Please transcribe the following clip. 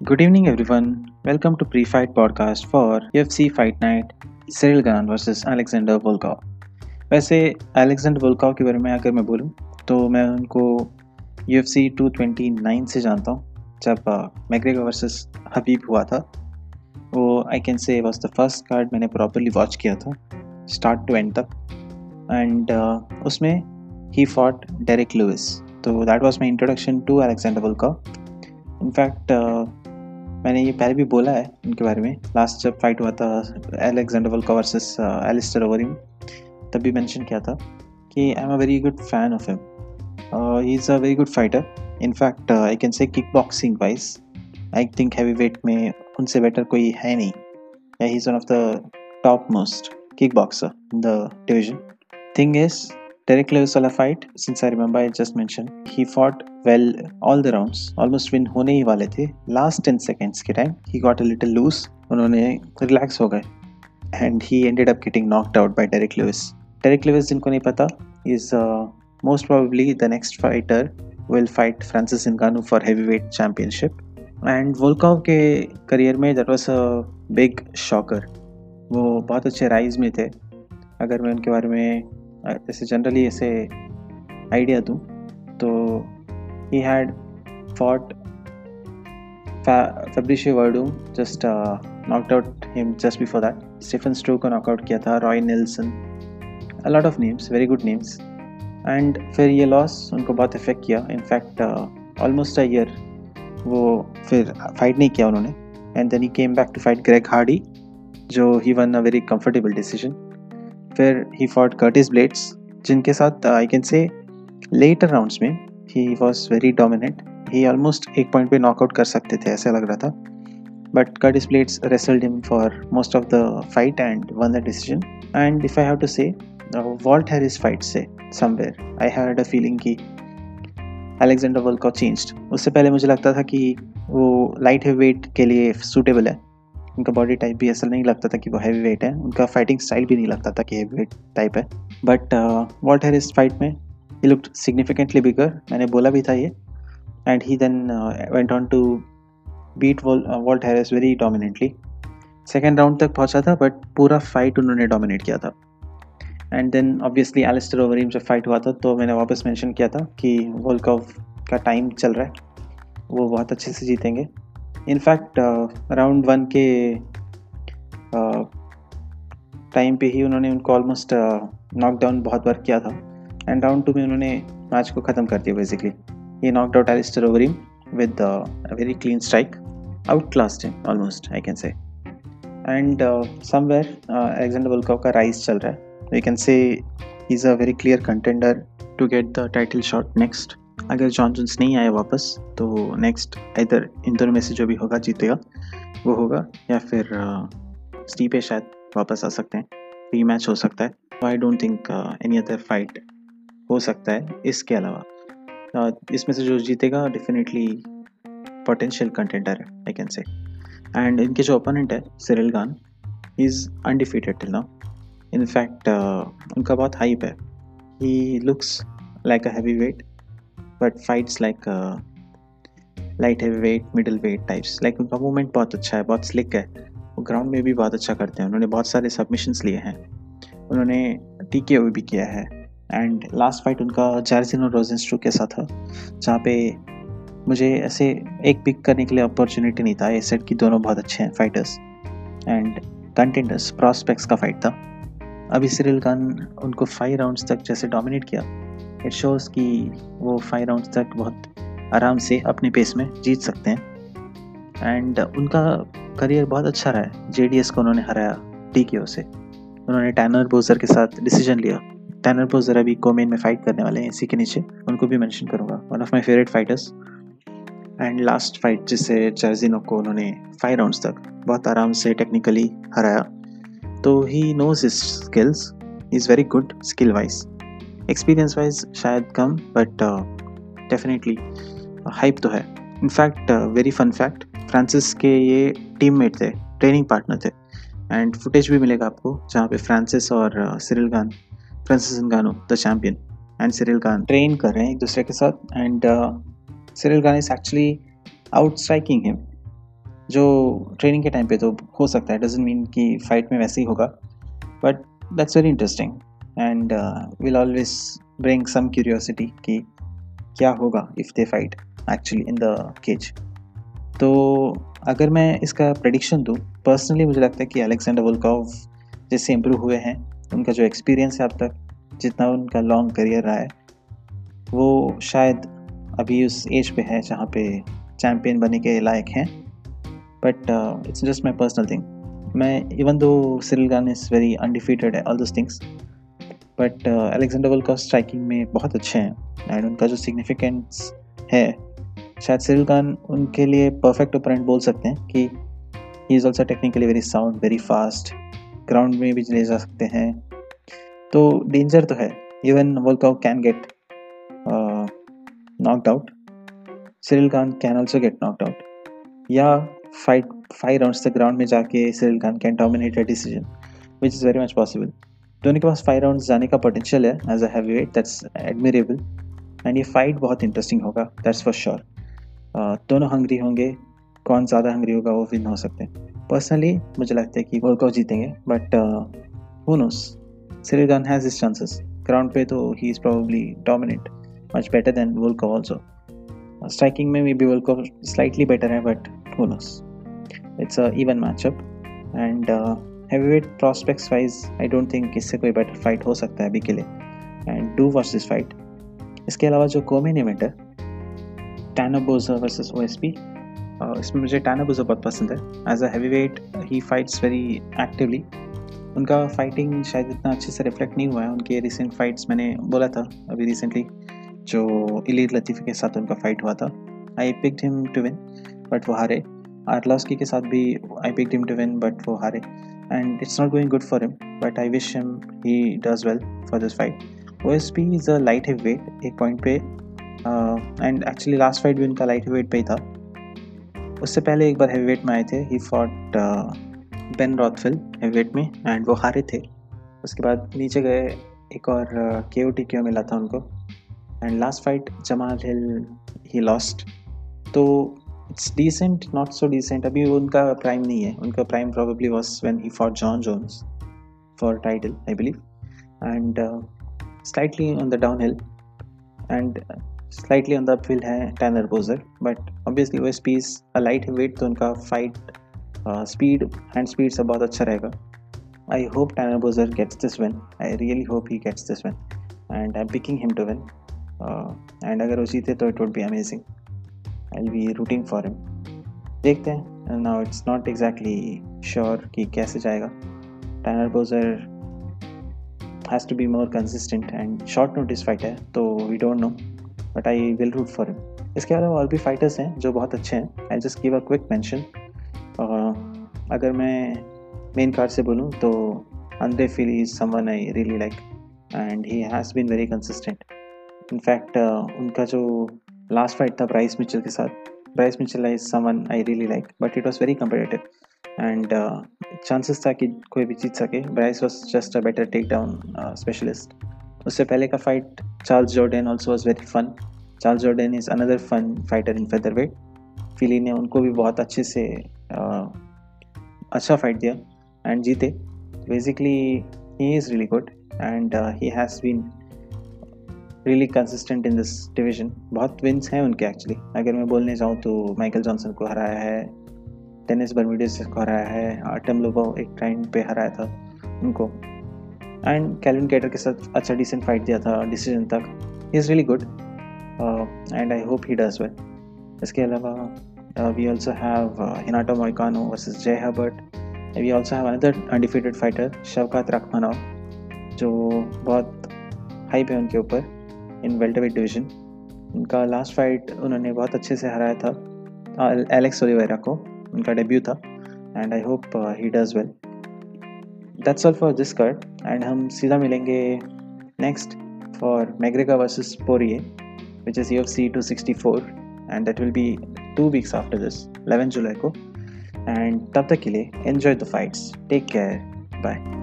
Good evening, everyone. Welcome to Pre-Fight Podcast for UFC Fight Night Cyril Gane versus Alexander Volkov. वैसे Alexander Volkov के बारे में अगर मैं बोलूँ तो मैं उनको UFC 229 से जानता हूँ जब मैग्रेगर वर्सेस हबीब हुआ था वो I can say was the first card मैंने प्रॉपरली वॉच किया था स्टार्ट टू एंड तक एंड उसमें ही fought Derek Lewis so that was my introduction to Alexander Volkov in fact मैंने ये पहले भी बोला है उनके बारे में। लास्ट जब फाइट हुआ था Alexander Volkov versus Alistair Overeem तब भी मैंशन किया था कि I am a very good fan of him he is a very good fighter in fact I can say kick boxing wise I think heavy weight में उनसे better कोई है नहीं. या he is one of the top most kick boxer in the division thing is Derek Lewis वाला fight, since I remember I just mentioned, he well all the round almost win होने ही वाले थे। Last ten seconds के time he got a little loose उन्होंने relax हो गए। And he ended up getting knocked out by Derek Lewis Derek Lewis जिनको नहीं पता is most probably the next fighter will fight Francis Ngannou for heavy weight championship and Volkov के career में that was a big shocker वो बहुत अच्छे rise में थे। अगर मैं उनके बारे में, ऐसे जनरली ऐसे आइडिया दूँ तो he had fought Fabricio Werdum just knocked out him just before that Stefan Struve को नॉकआउट किया था Roy Nelson a lot of names very good names and फिर ये लॉस उनको बहुत इफ़ेक्ट किया. इनफैक्ट ऑलमोस्ट अ ईयर वो फिर फाइट नहीं किया उन्होंने. And then he came back to fight Greg Hardy जो he won a very comfortable decision फिर ही फॉट कर्टिस ब्लेड्स जिनके साथ I can say later rounds में he was very dominant he almost एक point पे knockout कर सकते थे, ऐसा लग रहा था। But Curtis Blaydes wrestled him for most of the fight and won the decision and if I have to say Walt Harris fight से somewhere I had a feeling कि अलेक्जेंडर वर्ल्ड का चेंज्ड उससे पहले मुझे लगता था कि वो लाइट वेट के लिए सूटेबल है। उनका बॉडी टाइप भी ऐसा नहीं लगता था कि वो हैवी वेट है। उनका फाइटिंग स्टाइल भी नहीं लगता था कि हैवी वेट टाइप है बट वॉल्ट हैरिस फाइट में? ही लुक सिग्निफिकेंटली बिगर मैंने बोला भी था ये। And he then went on to beat Walt Harris very dominantly second round तक पहुँचा था बट पूरा फाइट उन्होंने डोमिनेट किया था। And then obviously Alistair Overeem जब फाइट हुआ था तो मैंने वापस मेंशन किया था कि वर्ल्ड कप का टाइम चल रहा है। वो बहुत अच्छे से जीतेंगे। इनफैक्ट राउंड वन के टाइम uh, पे ही उन्होंने उनको ऑलमोस्ट नॉकडाउन बहुत बार किया था। एंड राउंड टू में उन्होंने मैच को ख़त्म कर दिया बेसिकली ये knocked out Alistair Overeem with very clean strike out class him almost I can say and somewhere Alexander Volkov का राइज चल रहा है. We can say is a very clear contender to get the title shot next अगर Jon Jones नहीं आए वापस तो next इधर इन दोनों में से जो भी होगा, जीतेगा। वो होगा, या फिर स्टीपे शायद वापस आ सकते हैं। री मैच हो सकता है। I don't think any other fight हो सकता है इसके अलावा। इसमें से जो जीतेगा डेफिनेटली पोटेंशियल कंटेंडर है आई कैन से एंड इनके जो ओपोनेंट है Cyril Gane is undefeated till now in fact उनका बहुत हाइप है। He looks like a heavyweight but fights like light heavyweight middleweight types like उनका मूवमेंट बहुत अच्छा है, बहुत स्लिक है। वो ग्राउंड में भी बहुत अच्छा करते हैं। उन्होंने बहुत सारे सबमिशंस लिए हैं। उन्होंने टी के भी किया है। एंड लास्ट फाइट उनका जार्जिनो रोजेंस्ट्रो के साथ था, जहाँ पे मुझे ऐसे एक पिक करने के लिए अपॉर्चुनिटी नहीं था। ए सेट की दोनों बहुत अच्छे हैं फाइटर्स एंड कंटेंडर्स प्रॉस्पेक्ट्स का फाइट था। अभी सिरिल खान उनको फाइव राउंड्स तक जैसे डोमिनेट किया इट शोज़ कि वो फाइव राउंड्स तक बहुत आराम से अपने पेस में जीत सकते हैं। एंड उनका करियर बहुत अच्छा रहा है। JDS को उन्होंने हराया टी से। उन्होंने टैनर बोजर के साथ डिसीज़न लिया। टैनर बोजर भी कोमेन में फाइट करने वाले हैं, इसी के नीचे, उनको भी मेंशन करूँगा। One of my favourite fighters and last fight जिससे जर्जिनो को उन्होंने फाइव राउंड्स तक बहुत आराम से टेक्निकली हराया। तो he knows his skills is very good skill wise experience wise शायद कम बट डेफिनेटली हाइप तो है। In fact very fun fact Francis के ये टीम मेट थे ट्रेनिंग पार्टनर थे। एंड फुटेज भी मिलेगा आपको, जहाँ पे फ्रांसिस और Cyril Gane Francis Ngannou the champion and Cyril Gane train कर रहे हैं एक दूसरे के साथ and Cyril Gane is actually out striking him जो ट्रेनिंग के टाइम पे तो हो सकता है डजेंट मीन कि फाइट में वैसे ही होगा but that's very interesting and will always bring some curiosity कि क्या होगा if they fight actually in the cage तो अगर मैं इसका प्रडिक्शन दूँ पर्सनली मुझे लगता है कि अलेक्जेंडर वोल्कॉव जैसे इम्प्रूव हुए हैं उनका जो एक्सपीरियंस है अब तक, जितना उनका लॉन्ग करियर रहा है, वो शायद अभी उस एज पे है जहाँ पे चैम्पियन बनने के लायक हैं। But it's just my personal thing मैं even though Cyril Gane is very undefeated है all those things but Alexander Volkov striking में बहुत अच्छे हैं एंड उनका जो सिग्निफिकेंस है, शायद सिरिल खान उनके लिए परफेक्ट ओपोनेंट बोल सकते हैं कि he is also technically very sound very fast ground में भी ले जा सकते हैं। तो डेंजर तो है। Even Volkov can get knocked out Cyril Gane can also get knocked out या फाइट फाइव राउंड्स तक ग्राउंड में जाके Cyril Gane can dominate a decision which is very much possible दोनों के पास फाइव राउंड्स जाने का पोटेंशियल है as a heavyweight that's admirable and ये फाइट बहुत इंटरेस्टिंग होगा दैट्स फॉर श्योर दोनों हंग्री होंगे, कौन ज़्यादा हंग्री होगा वो विन हो सकते हैं। पर्सनली मुझे लगता है कि वर्ल्ड कप जीतेंगे but who knows Cyril Gane has his chances ground पे तो he is probably dominate much better than Volkov also striking में भी वर्ल्ड कप स्लाइटली बेटर है but who knows it's a even matchup and heavyweight prospects wise I don't think इससे कोई better fight हो सकता है अभी के लिए. And do watch this fight इसके अलावा जो कोमेन इवेंट है Tanner Boser versus O S P इसमें मुझे टैनाबोजा बहुत पसंद है. As a heavyweight he fights very actively उनका फाइटिंग शायद इतना अच्छे से रिफ्लेक्ट नहीं हुआ है. उनके रिसेंट फाइट्स मैंने बोला था अभी रिसेंटली जो इलीर लतीफ़ी के साथ उनका फाइट हुआ था. I picked him to win but वो हारे. आर्टलॉस्की के साथ भी I picked him to win but वो हारे. And it's not going good for him but I wish him he does well for this fight O S P is a light heavyweight एक point पे. And actually last fight भी उनका light weight पे ही था. उससे पहले एक बार हैवीवेट में आए थे। He fought Ben Rothwell heavyweight में एंड वो हारे थे। उसके बाद नीचे गए, एक और के ओ टी क्यों मिला था उनको। And last fight Jamal Hill he lost तो it's decent not so decent अभी उनका प्राइम नहीं है। उनका prime probably was when he for Jon Jones for title I believe and slightly on the down hill and slightly on the uphill है Tanner Boser but obviously वो स्पीस light weight तो उनका फाइट स्पीड हैंड स्पीड सब बहुत अच्छा रहेगा। I hope Tanner Boser gets this win I really hope he gets this win and I am picking him to win and अगर वो जीते तो it would be amazing I be rooting for him देखते हैं. Now it's not exactly sure कि कैसे जाएगा। Tanner Boser has to be more consistent and short notice fight है तो we don't know but I will root for him इसके अलावा और भी फाइटर्स हैं जो बहुत अच्छे हैं। I just give a quick mention अगर मैं मेन कार्ड से बोलूँ तो Andre Fili is someone I really like and he has been very consistent in fact उनका जो लास्ट फाइट था ब्राइस मिचल के साथ Bryce Mitchell is someone I really like but it was very competitive and chances था कि कोई भी जीत सके Bryce was just a better takedown specialist उससे पहले का fight Jordan also was very fun Charles Jordan is another fun fighter in featherweight Fili ने उनको भी बहुत अच्छे से uh, अच्छा फाइट दिया एंड जीते। Basically he is really good and he has been really consistent in this division बहुत विंस हैं उनके एक्चुअली अगर मैं बोलने जाऊँ तो माइकल जॉनसन को हराया है टेनिस बर्मिडीज को हराया है आर्टम लोबो एक टाइम पे हराया था उनको। एंड कैलिन कैटर के साथ अच्छा डिसेंट फाइट दिया था डिसीज़न तक. He is really good and I hope he does well इसके अलावा we also have Renato Moicano versus Jai Herbert we also have another undefeated fighter Shavkat Rakhmonov जो बहुत हाइप है उनके ऊपर इन वेल्टरवेट डिवीज़न उनका last fight उन्होंने बहुत अच्छे से हराया था एलेक्स ओलिवेरा को. उनका डेब्यू था. And I hope he does well that's all for this card and हम सीधा मिलेंगे next for McGregor versus Poirier which is U F C two sixty four and that will be two weeks after this eleven July को and तब तक के लिए enjoy the fights take care bye